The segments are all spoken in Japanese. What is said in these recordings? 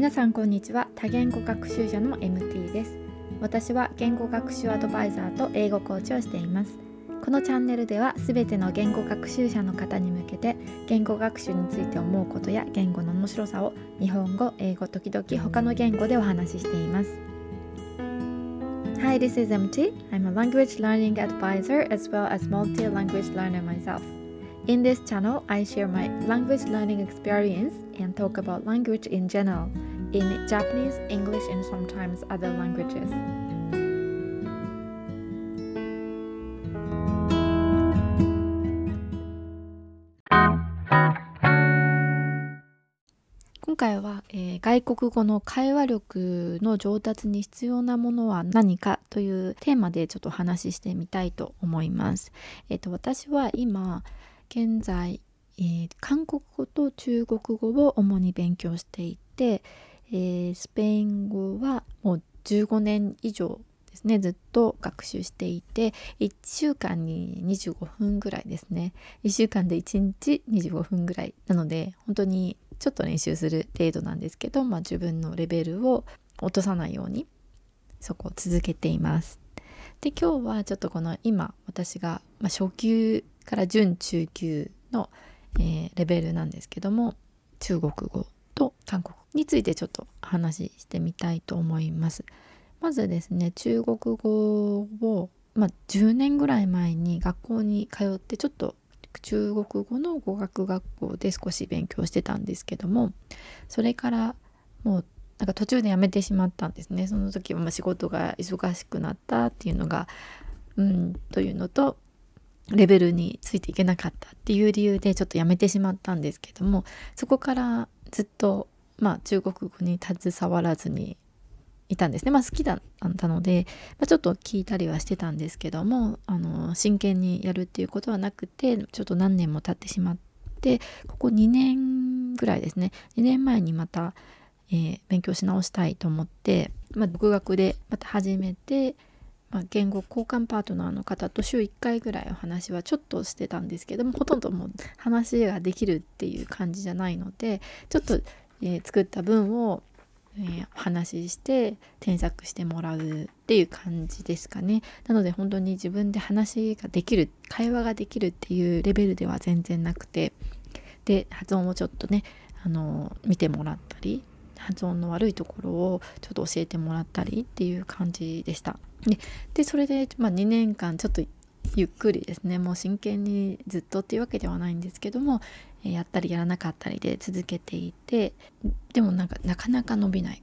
皆さんこんにちは多言語学習者の MT です私は言語学習アドバイザーと英語コーチをしていますこのチャンネルではすべての言語学習者の方に向けて言語学習について思うことや言語の面白さを日本語、英語、時々他の言語でお話ししています Hi, this is MT. I'm a language learning advisor as well as multi-language learner myself. In this channel, I share my language learning experience and talk about language in general in Japanese, English, and sometimes other languages. 今回は、えー、外国語の会話力の上達に必要なものは何かというテーマでちょっと話してみたいと思います。えっ、ー、と私は今現在、えー、韓国語と中国語を主に勉強していて、えー、スペイン語はもう15年以上ですねずっと学習していて1週間に25分ぐらいですね1週間で1日25分ぐらいなので本当にちょっと練習する程度なんですけど、まあ、自分のレベルを落とさないようにそこを続けています。で今日はちょっとこの今私が、初級から準中級の、えー、レベルなんですけども中国語と韓国についてちょっと話してみたいと思います。まずですね中国語を、まあ、10年ぐらい前に学校に通ってちょっと中国語の語学学校で少し勉強してたんですけどもそれからもうなんか途中でやめてしまったんですねその時はま仕事が忙しくなったっていうのがうんというのとレベルについていけなかったっていう理由でちょっとやめてしまったんですけどもそこからずっとまあ中国語に携わらずにいたんですね。まあ好きだったので、まあ、ちょっと聞いたりはしてたんですけどもあの真剣にやるっていうことはなくてちょっと何年も経ってしまってここ2年ぐらいですね2年前にまた、えー、勉強し直したいと思って、まあ、独学でまた始めてまあ、言語交換パートナーの方と週1回ぐらいお話はちょっとしてたんですけどもほとんどもう話ができるっていう感じじゃないのでちょっと、えー、作った文を、えー、お話しして添削してもらうっていう感じですかね。なので本当に自分で話ができる会話ができるっていうレベルでは全然なくて。で発音をちょっとねあの見てもらったり発音の悪いところをちょっと教えてもらったりっていう感じでした。ででそれで、まあ、2年間ちょっとゆっくりですね。もう真剣にずっとっていうわけではないんですけどもやったりやらなかったりで続けていてでもなんかなかなか伸びない。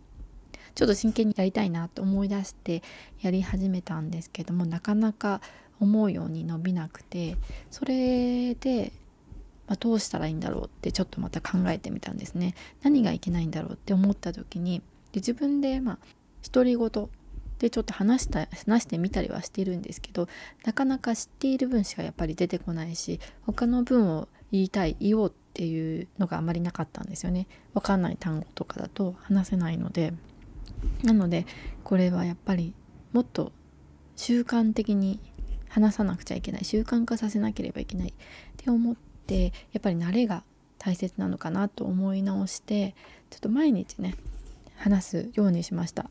ちょっと真剣にやりたいなと思い出してやり始めたんですけどもなかなか思うように伸びなくてそれで、まあ、どうしたらいいんだろうってちょっとまた考えてみたんですね。何がいけないんだろうって思った時にで自分でまあ独り言でちょっと話した話してみたりはしているんですけどなかなか知っている分しかやっぱり出てこないし他の文を言いたい言おうっていうのがあまりなかったんですよね。分かんない単語とかだと話せないので。なのでこれはやっぱりもっと習慣的に話さなくちゃいけない。習慣化させなければいけないって思ってやっぱり慣れが大切なのかなと思い直してちょっと毎日ね話すようにしました。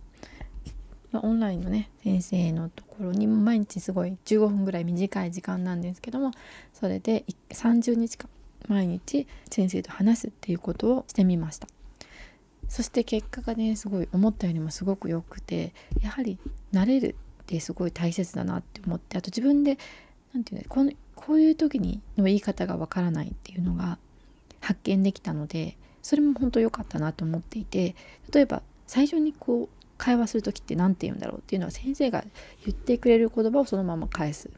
まあ、オンラインのね先生のところに毎日すごい15分ぐらい短い時間なんですけどもそれで30日間毎日先生と話すっていうことをしてみました。そして結果がねすごい思ったよりもすごく良くてやはり慣れるってすごい大切だなって思ってあと自分で何て言うのこのこういう時にの言い方がわからないっていうのが発見できたのでそれも本当良かったなと思っていて例えば最初にこう会話する時って何て言うんだろうっていうのは先生が言ってくれる言葉をそのまま返す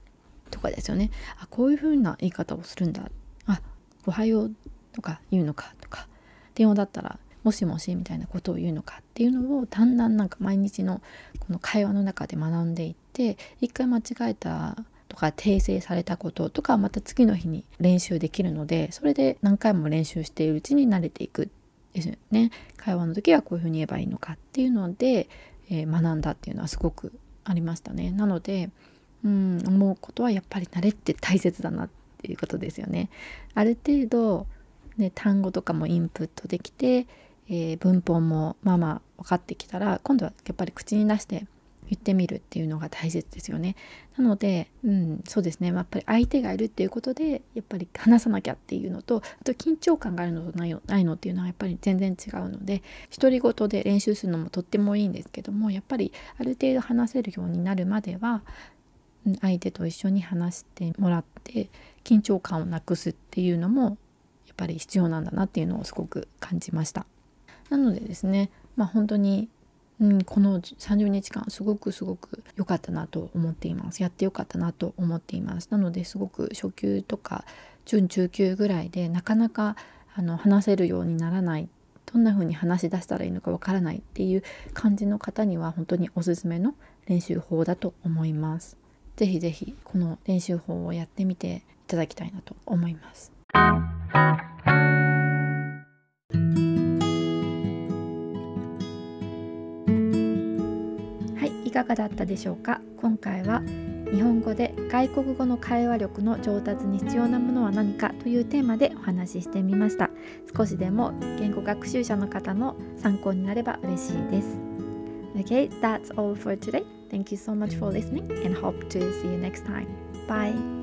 とかですよね。あこういう風な言い方をするんだ。あおはようとか言うのかとか電話だったらもしもしみたいなことを言うのかっていうのをだんだんなんか毎日のこの会話の中で学んでいって一回間違えたとか訂正されたこととかまた次の日に練習できるのでそれで何回も練習しているうちに慣れていくですよね。会話の時はこういうふうに言えばいいのかっていうので、えー、学んだっていうのはすごくありましたね。なのでうん思うことはやっぱり慣れって大切だなっていうことですよね。ある程度ね単語とかもインプットできて、えー、文法もまあまあ分かってきたら今度はやっぱり口に出して言ってみるっていうのが大切ですよね。なので、うん、そうですねやっぱり相手がいるっていうことでやっぱり話さなきゃっていうのとあと緊張感があるのとないないのっていうのはやっぱり全然違うので独り言で練習するのもとってもいいんですけどもやっぱりある程度話せるようになるまでは相手と一緒に話してもらって緊張感をなくすっていうのもやっぱり必要なんだなっていうのをすごく感じました。なのでですねまあ本当にうん、この30日間すごくすごく良かったなと思っています。やって良かったなと思っています。なのですごく初級とか準中級ぐらいでなかなかあの話せるようにならないどんな風に話し出したらいいのかわからないっていう感じの方には本当におすすめの練習法だと思います。是非是非この練習法をやってみていただきたいなと思います。かがだったでしょうか？今回は日本語で外国語の会話力の上達に必要なものは何かというテーマでお話ししてみました少しでも言語学習者の方の参考になれば嬉しいです Okay, that's all for today. Thank you so much for listening and hope to see you next time. Bye.